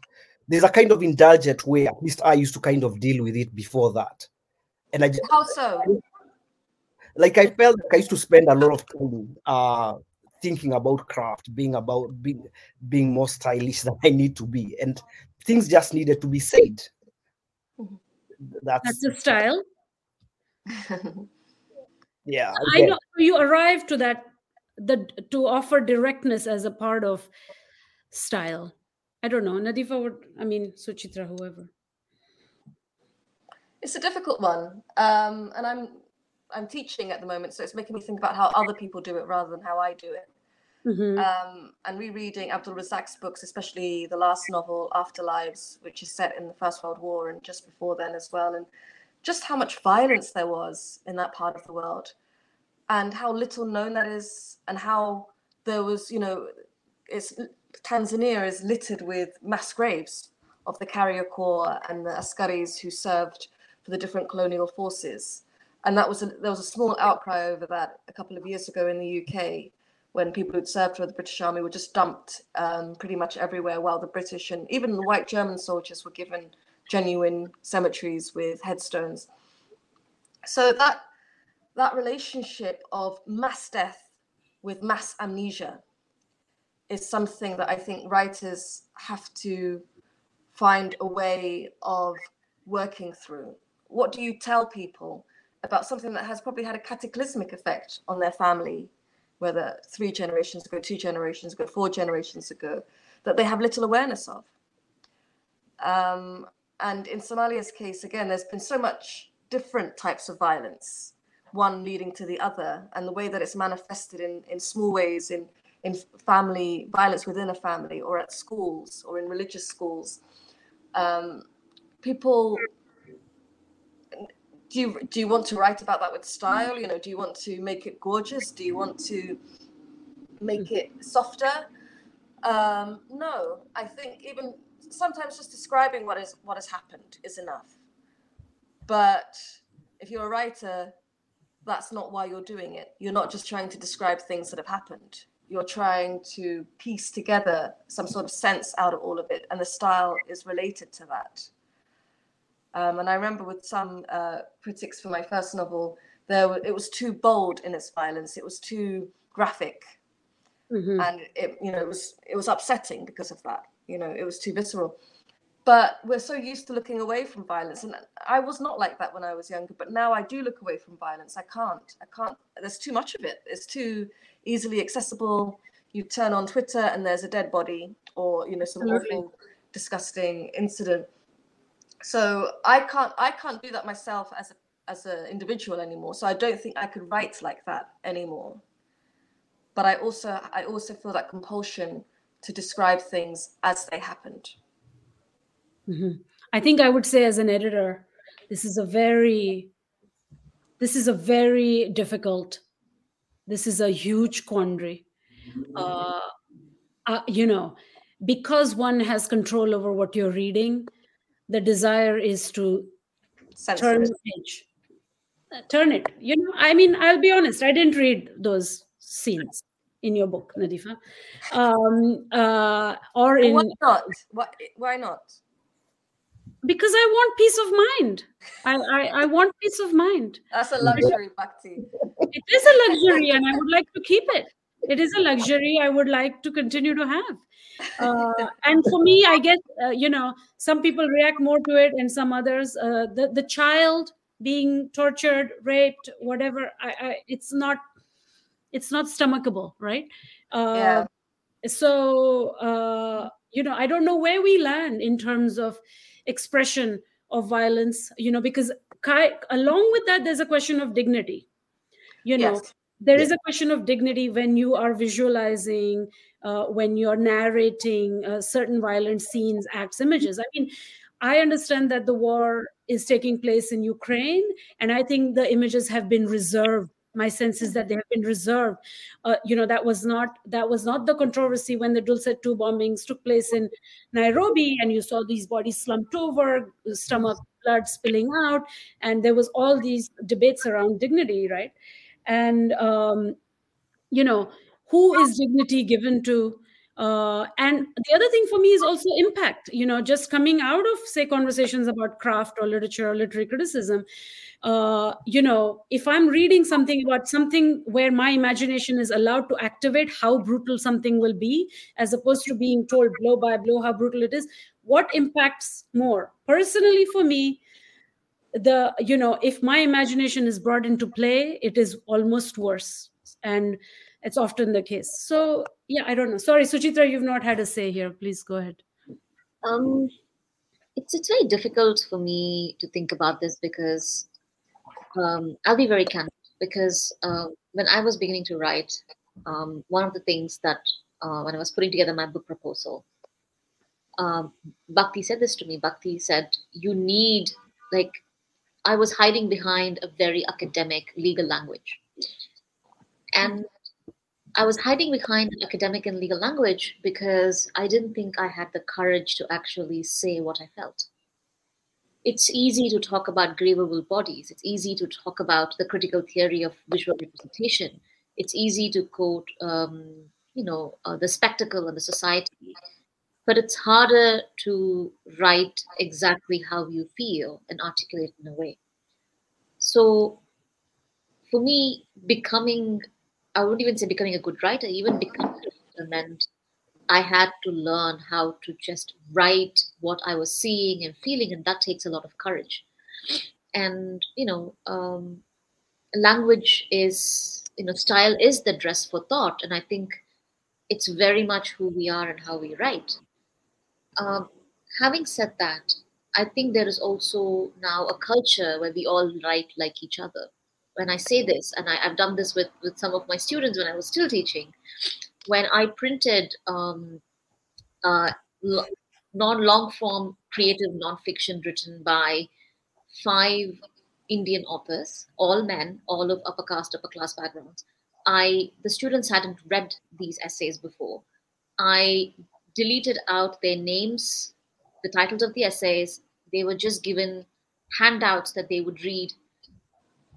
there's a kind of indulgent way. At least I used to kind of deal with it before that. And I just, how so? Like I felt like I used to spend a lot of time uh thinking about craft, being about being being more stylish than I need to be, and things just needed to be said. Mm-hmm. That's, That's the style. yeah, I, I know you arrive to that the to offer directness as a part of style. I don't know. Nadifa would, I mean, Suchitra, whoever. It's a difficult one, um, and I'm I'm teaching at the moment, so it's making me think about how other people do it rather than how I do it. Mm-hmm. Um, and rereading Abdulrazak's books, especially the last novel, Afterlives, which is set in the First World War and just before then as well, and just how much violence there was in that part of the world and how little known that is, and how there was, you know, it's Tanzania is littered with mass graves of the carrier corps and the askaris who served for the different colonial forces. And that was a, there was a small outcry over that a couple of years ago in the UK when people who'd served for the British Army were just dumped um, pretty much everywhere, while the British and even the white German soldiers were given genuine cemeteries with headstones. So that that relationship of mass death with mass amnesia is something that I think writers have to find a way of working through. What do you tell people about something that has probably had a cataclysmic effect on their family, whether three generations ago, two generations ago, four generations ago, that they have little awareness of? Um, and in Somalia's case, again, there's been so much different types of violence one leading to the other and the way that it's manifested in, in small ways in, in family violence within a family or at schools or in religious schools um, people do you do you want to write about that with style you know do you want to make it gorgeous do you want to make it softer um, no i think even sometimes just describing what is what has happened is enough. But if you're a writer, that's not why you're doing it. You're not just trying to describe things that have happened. You're trying to piece together some sort of sense out of all of it, and the style is related to that. Um, and I remember with some uh, critics for my first novel, there it was too bold in its violence. It was too graphic, mm-hmm. and it you know it was it was upsetting because of that. You know, it was too visceral. But we're so used to looking away from violence, and I was not like that when I was younger. But now I do look away from violence. I can't. I can't. There's too much of it. It's too easily accessible. You turn on Twitter and there's a dead body, or you know some mm-hmm. awful, disgusting incident. So I can't. I can't do that myself as a as an individual anymore. So I don't think I could write like that anymore. But I also I also feel that compulsion to describe things as they happened. Mm-hmm. I think I would say as an editor, this is a very this is a very difficult this is a huge quandary. Uh, uh, you know because one has control over what you're reading the desire is to turn the page. Turn it you know i mean i'll be honest i didn't read those scenes in your book nadifa. Um uh or in why not? Why, why not because i want peace of mind. I, I i want peace of mind. That's a luxury bhakti. it is a luxury and i would like to keep it. It is a luxury i would like to continue to have. Uh, and for me i guess uh, you know some people react more to it and some others uh, the the child being tortured raped whatever I, I, it's not it's not stomachable right? Uh, yeah. so uh, you know i don't know where we land in terms of expression of violence you know because along with that there's a question of dignity you know yes. there is a question of dignity when you are visualizing uh, when you're narrating uh, certain violent scenes acts images i mean I understand that the war is taking place in Ukraine, and I think the images have been reserved. My sense is that they have been reserved. Uh, you know, that was not that was not the controversy when the Dusit D2 bombings took place in Nairobi, and you saw these bodies slumped over, stomach blood spilling out, and there was all these debates around dignity, right? And um, you know, who is dignity given to? Uh, and the other thing for me is also impact you know just coming out of say conversations about craft or literature or literary criticism uh, you know if i'm reading something about something where my imagination is allowed to activate how brutal something will be as opposed to being told blow by blow how brutal it is what impacts more? Personally for me the you know if my imagination is brought into play it is almost worse. And it's often the case so yeah i don't know sorry suchitra you've not had a say here please go ahead um it's it's very difficult for me to think about this because um, I'll be very candid because uh, when I was beginning to write, um, one of the things that uh, when I was putting together my book proposal, um, Bhakti said this to me. Bhakti said, "You need like." I was hiding behind a very academic legal language, and I was hiding behind academic and legal language because I didn't think I had the courage to actually say what I felt. It's easy to talk about grievable bodies. It's easy to talk about the critical theory of visual representation. It's easy to quote, um, you know, uh, the spectacle and the society. But it's harder to write exactly how you feel and articulate in a way. So, for me, becoming I wouldn't even say becoming a good writer, even becoming a meant I had to learn how to just write what I was seeing and feeling, and that takes a lot of courage. And you know, um, language is you know, style is the dress for thought, and I think it's very much who we are and how we write. Um, having said that, I think there is also now a culture where we all write like each other when I say this, and I, have done this with, with some of my students when I was still teaching, when I printed um, uh, non long form creative nonfiction written by five Indian authors, all men, all of upper caste, upper class backgrounds. I the students hadn't read these essays before. I deleted out their names, the titles of the essays. They were just given handouts that they would read.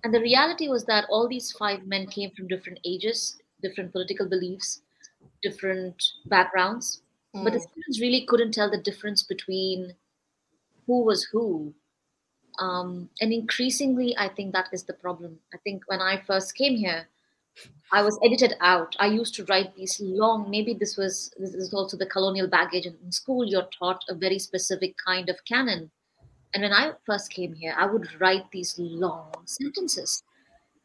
And the reality was that all these five men came from different ages, different political beliefs, different backgrounds. Mm. But the hmm. students really couldn't tell the difference between who was who. Um, and increasingly, I think that is the problem. I think when I first came here, I was edited out. I used to write these long, maybe this was this is also the colonial baggage. In school, you're taught a very specific kind of canon. And when I first came here, I would write these long sentences.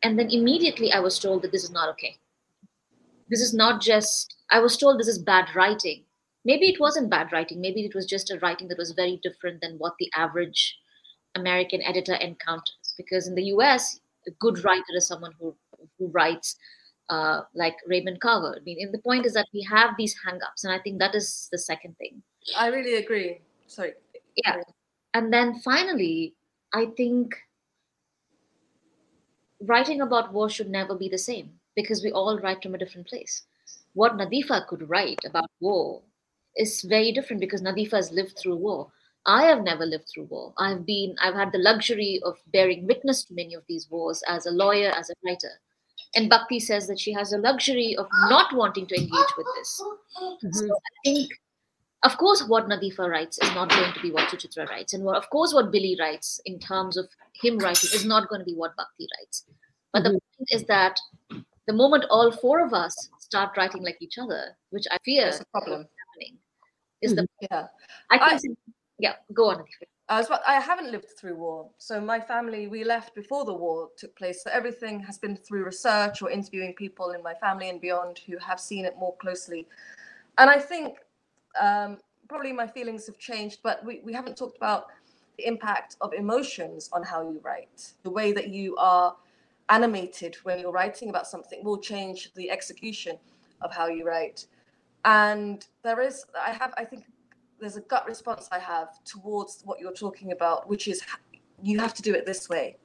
And then immediately I was told that this is not okay. This is not just, I was told this is bad writing. Maybe it wasn't bad writing. Maybe it was just a writing that was very different than what the average American editor encounters. Because in the US, a good writer is someone who, who writes uh, like Raymond Carver. I mean, and the point is that we have these hangups, and I think that is the second thing. I really agree. Sorry. Yeah, and then finally, I think writing about war should never be the same because we all write from a different place. What Nadifa could write about war is very different because Nadifa has lived through war. I have never lived through war. I've been, I've had the luxury of bearing witness to many of these wars as a lawyer, as a writer. And Bhakti says that she has the luxury of not wanting to engage with this. Mm-hmm. So I think, of course, what Nadifa writes is not going to be what Suchitra writes. And what, of course, what Billy writes in terms of him writing is not going to be what Bhakti writes. But mm-hmm. the point is that the moment all four of us start writing like each other, which I fear is a problem happening, is mm-hmm. the yeah. I think I, yeah, go on. I was, I haven't lived through war, so my family we left before the war took place. So everything has been through research or interviewing people in my family and beyond who have seen it more closely. And I think um, probably my feelings have changed, but we, we haven't talked about the impact of emotions on how you write. The way that you are animated when you're writing about something will change the execution of how you write. And there is, I have, I think there's a gut response I have towards what you're talking about, which is you have to do it this way.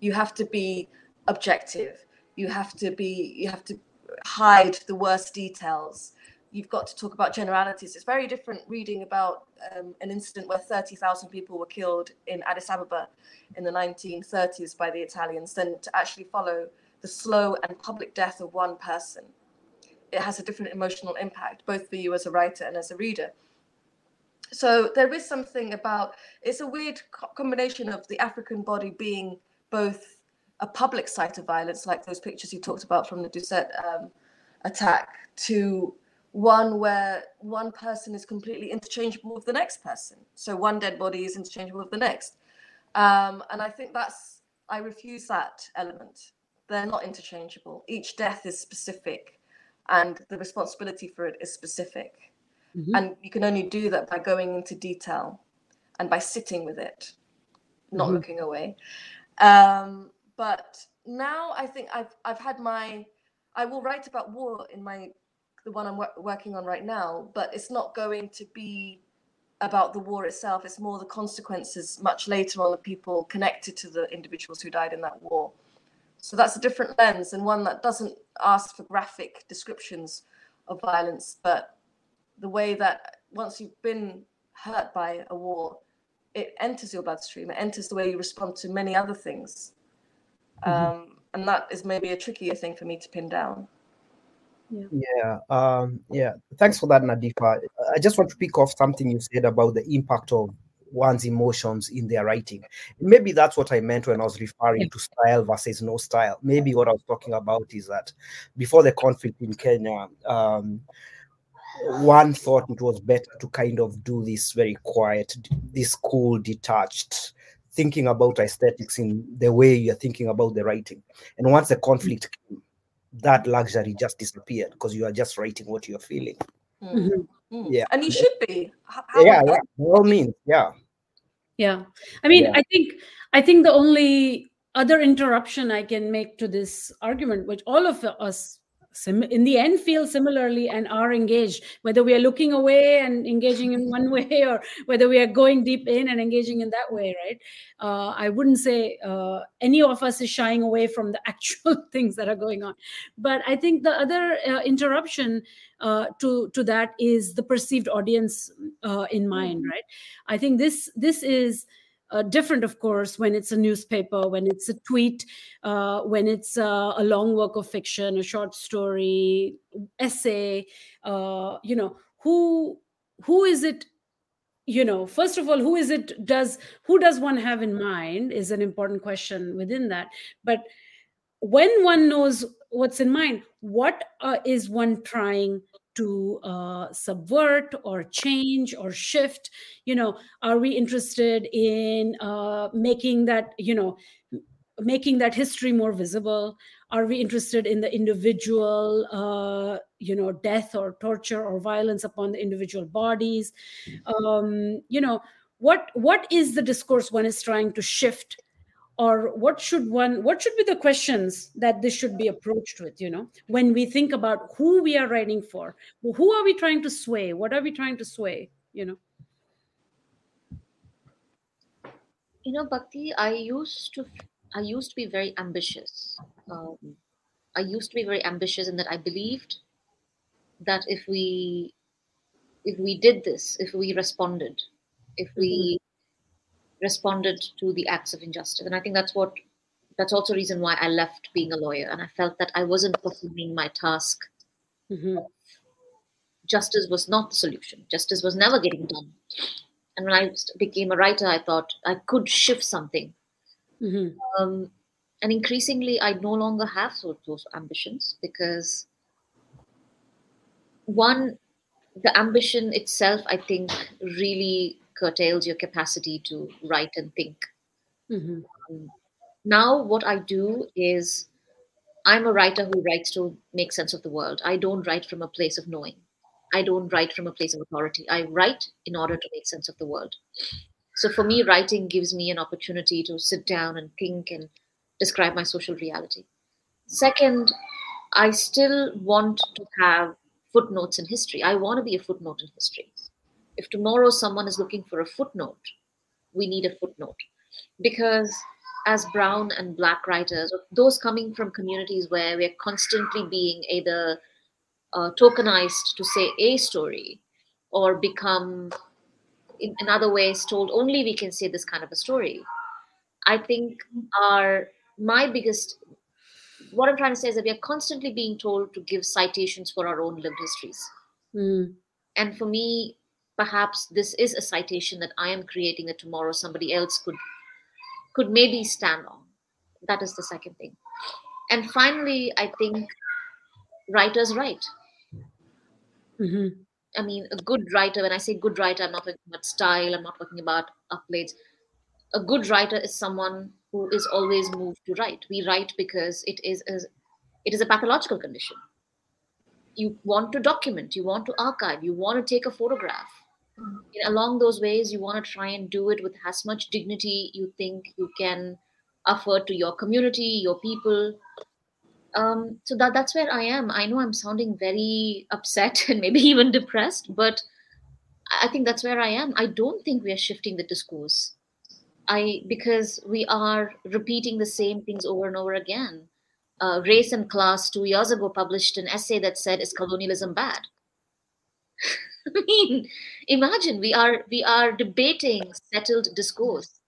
You have to be objective. You have to be, you have to hide the worst details. You've got to talk about generalities. It's very different reading about um, an incident where 30,000 people were killed in Addis Ababa in the 1930s by the Italians than to actually follow the slow and public death of one person. It has a different emotional impact, both for you as a writer and as a reader so there is something about it's a weird co- combination of the African body being both a public site of violence, like those pictures you talked about from the Dusit um, attack, to one where one person is completely interchangeable with the next person. So one dead body is interchangeable with the next. Um, and I think that's, I refuse that element. They're not interchangeable. Each death is specific, and the responsibility for it is specific. Mm-hmm. And you can only do that by going into detail and by sitting with it, not mm-hmm. looking away. Um, but now I think I've I've had my I will write about war in my the one I'm wor- working on right now, but it's not going to be about the war itself. It's more the consequences much later on the people connected to the individuals who died in that war. So that's a different lens and one that doesn't ask for graphic descriptions of violence, but the way that once you've been hurt by a war, it enters your bloodstream. It enters the way you respond to many other things. Mm-hmm. Um, and that is maybe a trickier thing for me to pin down. Yeah. Yeah. Um, yeah. Thanks for that, Nadifa. I just want to pick off something you said about the impact of one's emotions in their writing. Maybe that's what I meant when I was referring to style versus no style. Maybe what I was talking about is that before the conflict in Kenya, um, one thought it was better to kind of do this very quiet, this cool, detached, thinking about aesthetics in the way you're thinking about the writing. And once the conflict came, that luxury just disappeared because you are just writing what you're feeling. Mm-hmm. Mm. Yeah. And you should be. How yeah, yeah, by all means. Yeah. Yeah. I mean, yeah. I think I think the only other interruption I can make to this argument, which all of us sim- in the end feel similarly and are engaged whether we are looking away and engaging in one way or whether we are going deep in and engaging in that way right? Uh, i wouldn't say uh, any of us is shying away from the actual things that are going on. But i think the other uh, interruption uh, to to that is the perceived audience uh, in mind right? I think this this is uh, different, of course, when it's a newspaper, when it's a tweet, uh, when it's uh, a long work of fiction, a short story, essay. Uh, you know, who who is it? You know, first of all, who is it? Does who does one have in mind is an important question within that. But when one knows what's in mind, what uh, is one trying to uh, subvert or change or shift? You know are we interested in uh, making that you know making that history more visible? Are we interested in the individual uh, you know death or torture or violence upon the individual bodies? Um, you know what what is the discourse one is trying to shift or what should one what should be the questions that this should be approached with you know? When we think about who we are writing for who are we trying to sway? What are we trying to sway you know? You know bhakti i used to i used to be very ambitious. Um, i used to be very ambitious in that i believed that if we if we did this if we responded if we responded to the acts of injustice. And I think that's what that's also reason why I left being a lawyer. And I felt that I wasn't performing my task. Mm-hmm. Justice was not the solution. Justice was never getting done. And when I became a writer, I thought I could shift something. Mm-hmm. Um, and increasingly, I no longer have those ambitions because one, the ambition itself, I think, really curtails your capacity to write and think. Mm-hmm. Um, now, what I do is I'm a writer who writes to make sense of the world. I don't write from a place of knowing. I don't write from a place of authority. I write in order to make sense of the world. So for me, writing gives me an opportunity to sit down and think and describe my social reality. Second, I still want to have footnotes in history. I want to be a footnote in history if tomorrow someone is looking for a footnote, we need a footnote. Because as brown and black writers, those coming from communities where we're constantly being either uh, tokenized to say a story or become, in, in other ways, told only we can say this kind of a story. I think our my biggest what I'm trying to say is that we are constantly being told to give citations for our own lived histories. Mm. And for me, perhaps this is a citation that I am creating that tomorrow somebody else could could maybe stand on. That is the second thing. And finally, I think writers write. Mm-hmm. I mean, a good writer, when I say good writer, I'm not talking about style, I'm not talking about upgrades. A good writer is someone who is always moved to write. We write because it is a, it is a pathological condition. You want to document, you want to archive, you want to take a photograph along those ways you want to try and do it with as much dignity you think you can afford to your community your people. Um, so that that's where i am. I know i'm sounding very upset and maybe even depressed but i think that's where i am. I don't think we are shifting the discourse. I because we are repeating the same things over and over again. Uh, race and class two years ago published an essay that said is colonialism bad I mean, imagine we are we are debating settled discourse.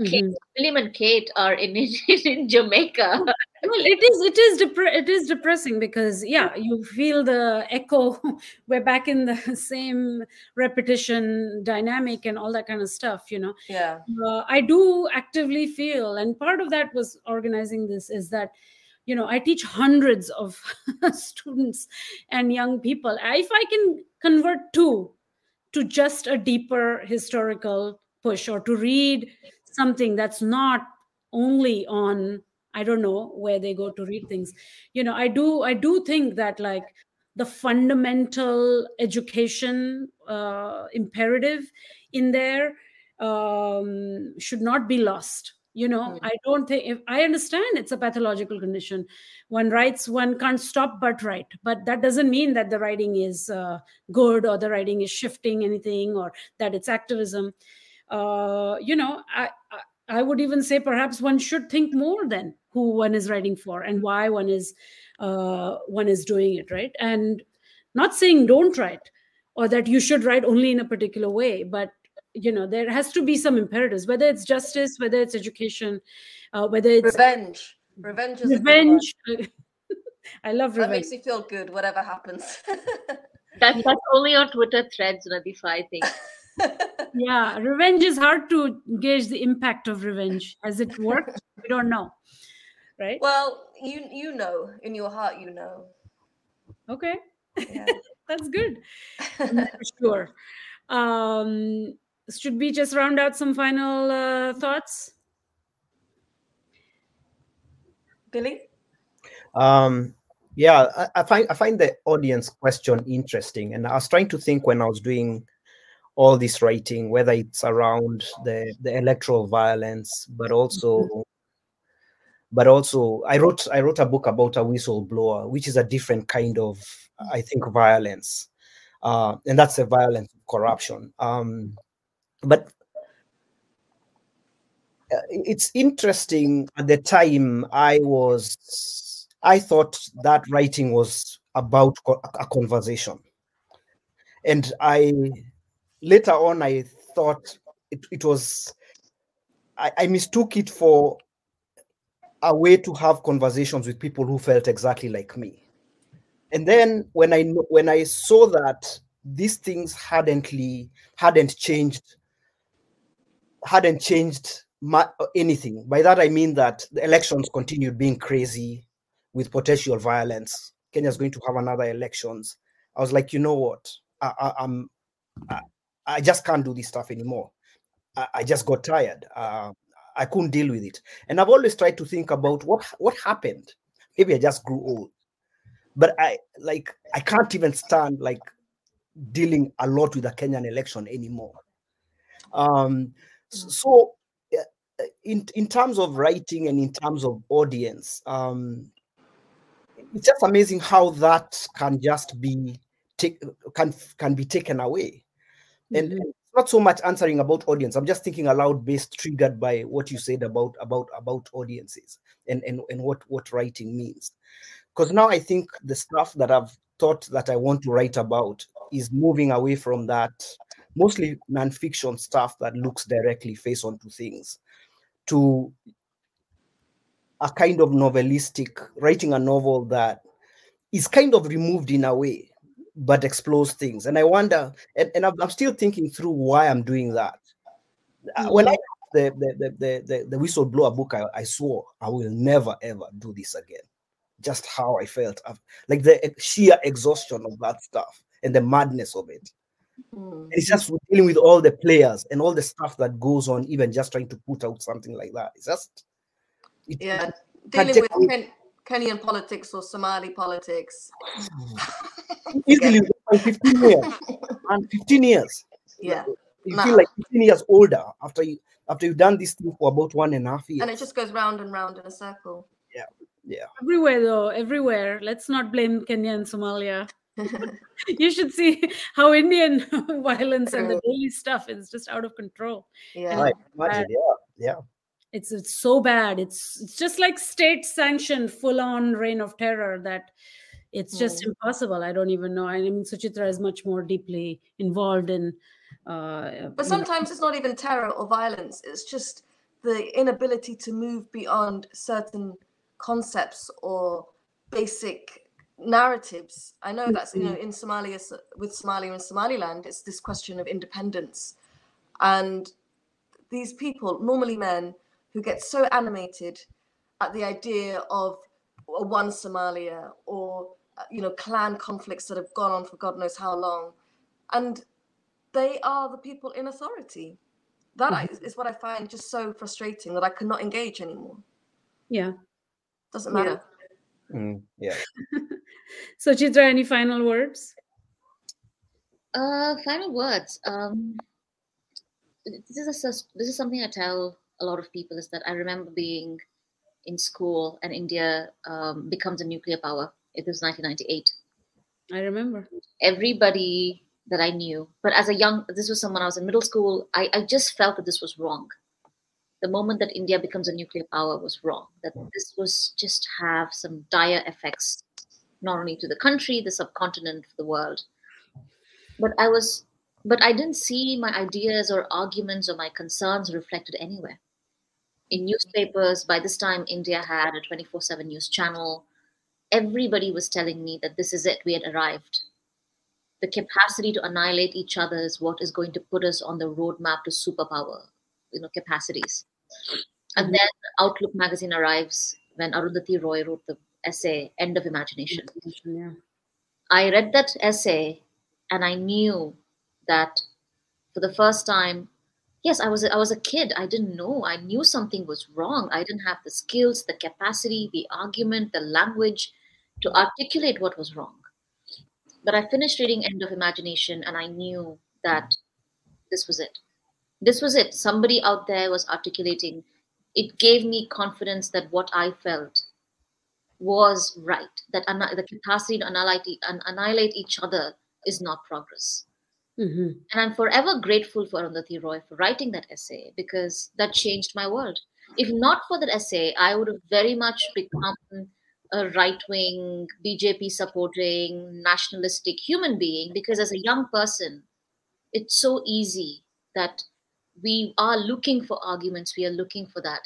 Mm-hmm. William and Kate are in in, in Jamaica. Well, it is it is depre- it is depressing because yeah, you feel the echo. We're back in the same repetition dynamic and all that kind of stuff. You know. Yeah. Uh, I do actively feel, and part of that was organizing this is that you know i teach hundreds of students and young people. If i can convert two to just a deeper historical push or to read something that's not only on i don't know where they go to read things. You know i do i do think that like the fundamental education uh, imperative in there um, should not be lost you know mm. i don't think if i understand it's a pathological condition. One writes one can't stop but write. But that doesn't mean that the writing is uh, good or the writing is shifting anything or that it's activism. Uh, you know I, I I would even say perhaps one should think more than who one is writing for and why one is uh, one is doing it right? And not saying don't write or that you should write only in a particular way but you know there has to be some imperatives whether it's justice whether it's education uh, whether it's revenge. Revenge is revenge. I love revenge that makes me feel good whatever happens. That, that's only on twitter threads Nadifa, i think. Yeah revenge is hard to gauge the impact of revenge. Has it worked? We don't know. Right? Well you you know. In your heart you know. Okay. Yeah. that's good. For sure. Um should we just round out some final uh, thoughts? Billy? Um yeah I, I, find i find the audience question interesting and i was trying to think when i was doing all this writing whether it's around the the electoral violence but also mm-hmm. but also i wrote i wrote a book about a whistleblower which is a different kind of i think violence. Uh, and that's the violence of corruption. Um, but uh, it's interesting at the time i was i thought that writing was about a conversation. And i later on i thought it, it was I, I mistook it for a way to have conversations with people who felt exactly like me. And then when i when i saw that these things hadn't hadn't changed hadn't changed anything. By that I mean that the elections continued being crazy with potential violence. Kenya's going to have another elections. I was like, you know what? I, I, am I, I, just can't do this stuff anymore. I, I just got tired. Uh, I couldn't deal with it, and I've always tried to think about what what happened. Maybe I just grew old, but I like I can't even stand like dealing a lot with the Kenyan election anymore. Um. So in in terms of writing and in terms of audience um it's just amazing how that can just be take can can be taken away. And, mm-hmm. not so much answering about audience. I'm just thinking aloud based triggered by what you said about about about audiences and and, and what what writing means. Because now i think the stuff that i've thought that i want to write about is moving away from that mostly nonfiction stuff that looks directly face onto things to a kind of novelistic writing a novel that is kind of removed in a way but explores things. And i wonder and, and i'm still thinking through why i'm doing that. Mm-hmm. when i the the, the the the whistleblower book I, I swore i will never ever do this again. Just how i felt. Like the sheer exhaustion of that stuff and the madness of it Mm. It's just dealing with all the players and all the stuff that goes on, even just trying to put out something like that. It's just it, yeah, dealing with Ken- Kenyan politics or Somali politics. Easily, 15 years, and 15 years. Yeah, you nah. feel like 15 years older after you after you've done this thing for about one and a half years, and it just goes round and round in a circle. Yeah, yeah. Everywhere though, everywhere. Let's not blame Kenya and Somalia. you should see how Indian violence and the daily stuff is just out of control. Yeah, right. Imagine, yeah, yeah. It's it's so bad. It's it's just like state sanctioned full on reign of terror that it's just mm. impossible. I don't even know. I mean, Suchitra is much more deeply involved in. Uh, but sometimes it's not even terror or violence. It's just the inability to move beyond certain concepts or basic narratives. I know that's you know mm-hmm. in Somalia with Somalia and Somaliland, it's this question of independence, and these people, normally men, who get so animated at the idea of a one Somalia or uh, you know clan conflicts that have gone on for God knows how long, and they are the people in authority. That mm-hmm. is what I find just so frustrating that I cannot engage anymore. Yeah, doesn't matter. Yeah. Mm, yeah. Suchitra any final words uh final words um this is a, this is something i tell a lot of people is that I remember being in school and India um, becomes a nuclear power. It was 1998. I remember. Everybody that I knew, but as a young, this was someone I was in middle school, I, I just felt that this was wrong. The moment that India becomes a nuclear power was wrong, that this was just have some dire effects, not only to the country, the subcontinent, the world. But I was, but I didn't see my ideas or arguments or my concerns reflected anywhere in newspapers. By this time, India had a 24 7 news channel. Everybody was telling me that this is it, we had arrived. The capacity to annihilate each other is what is going to put us on the roadmap to superpower, you know, capacities. And then Outlook magazine arrives when Arundhati Roy wrote the essay End of Imagination. Yeah. I read that essay and I knew that for the first time, yes, I was I was a kid. I didn't know. I knew something was wrong. I didn't have the skills, the capacity, the argument, the language to articulate what was wrong. But I finished reading End of Imagination and I knew that this was it. This was it. Somebody out there was articulating. It gave me confidence that what I felt was right. That anni- the capacity to annihilate, e- an- annihilate each other is not progress. hmm And I'm forever grateful for Arundhati Roy for writing that essay because that changed my world. If not for that essay, I would have very much become a right wing, BJP supporting, nationalistic human being because as a young person, it's so easy that we are looking for arguments, we are looking for that.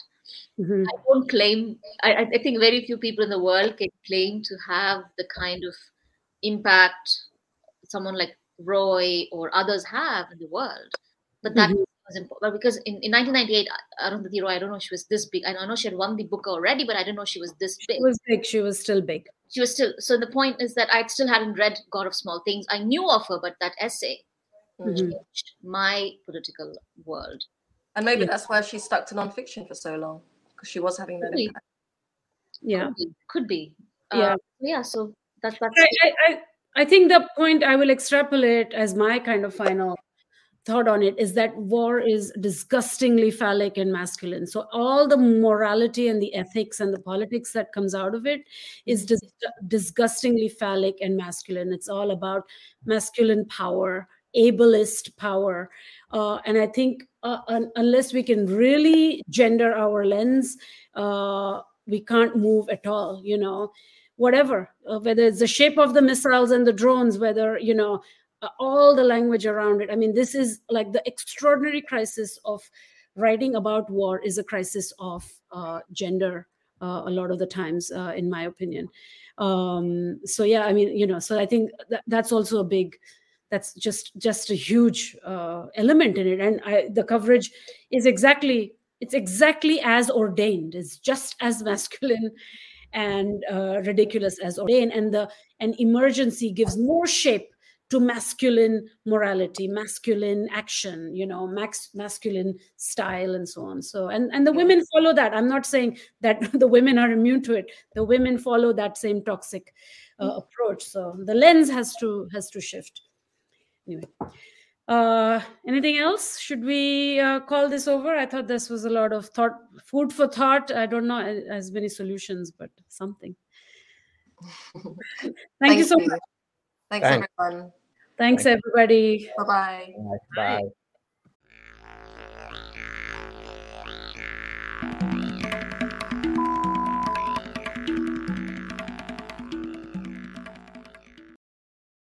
hmm I don't claim, I, I think very few people in the world can claim to have the kind of impact someone like Roy or others have in the world. But that Mhm. was important because in, in 1998, Arundhati Roy, I don't know she was this big. I know she had won the Booker already, but I didn't know she was this big. She was big. She was still big. She was still, so the point is that I still hadn't read God of Small Things. I knew of her, but that essay Mm. Mhm. changed my political world. And maybe Yeah. that's why she stuck to nonfiction for so long because she was having that impact. Yeah. Could be. Could be. Yeah. Uh, yeah, so that, that's. I, I, I, I think the point I will extrapolate as my kind of final thought on it is that war is disgustingly phallic and masculine. So all the morality and the ethics and the politics that comes out of it is dis- disgustingly phallic and masculine. It's all about masculine power, ableist power, uh, and I think uh, un- unless we can really gender our lens, uh, we can't move at all. You know, whatever, uh, whether it's the shape of the missiles and the drones, whether you know uh, all the language around it. I mean, this is like the extraordinary crisis of writing about war is a crisis of uh, gender uh, a lot of the times, uh, in my opinion. Um, so yeah, I mean, you know, so I think that, that's also a big, that's just just a huge uh, element in it, and I, the coverage is exactly it's exactly as ordained. It's just as masculine and uh, ridiculous as ordained, and the and emergency gives more shape to masculine morality masculine action you know max masculine style and so on. So and and the women follow that. I'm not saying that the women are immune to it. The women follow that same toxic uh, approach. So the lens has to has to shift anyway. Uh anything else? Should we uh, call this over? I thought this was a lot of thought food for thought. I don't know as many solutions but something. Thank, thank you. so much. Thanks, Thanks. everyone. thanks everybody. Bye-bye. Bye.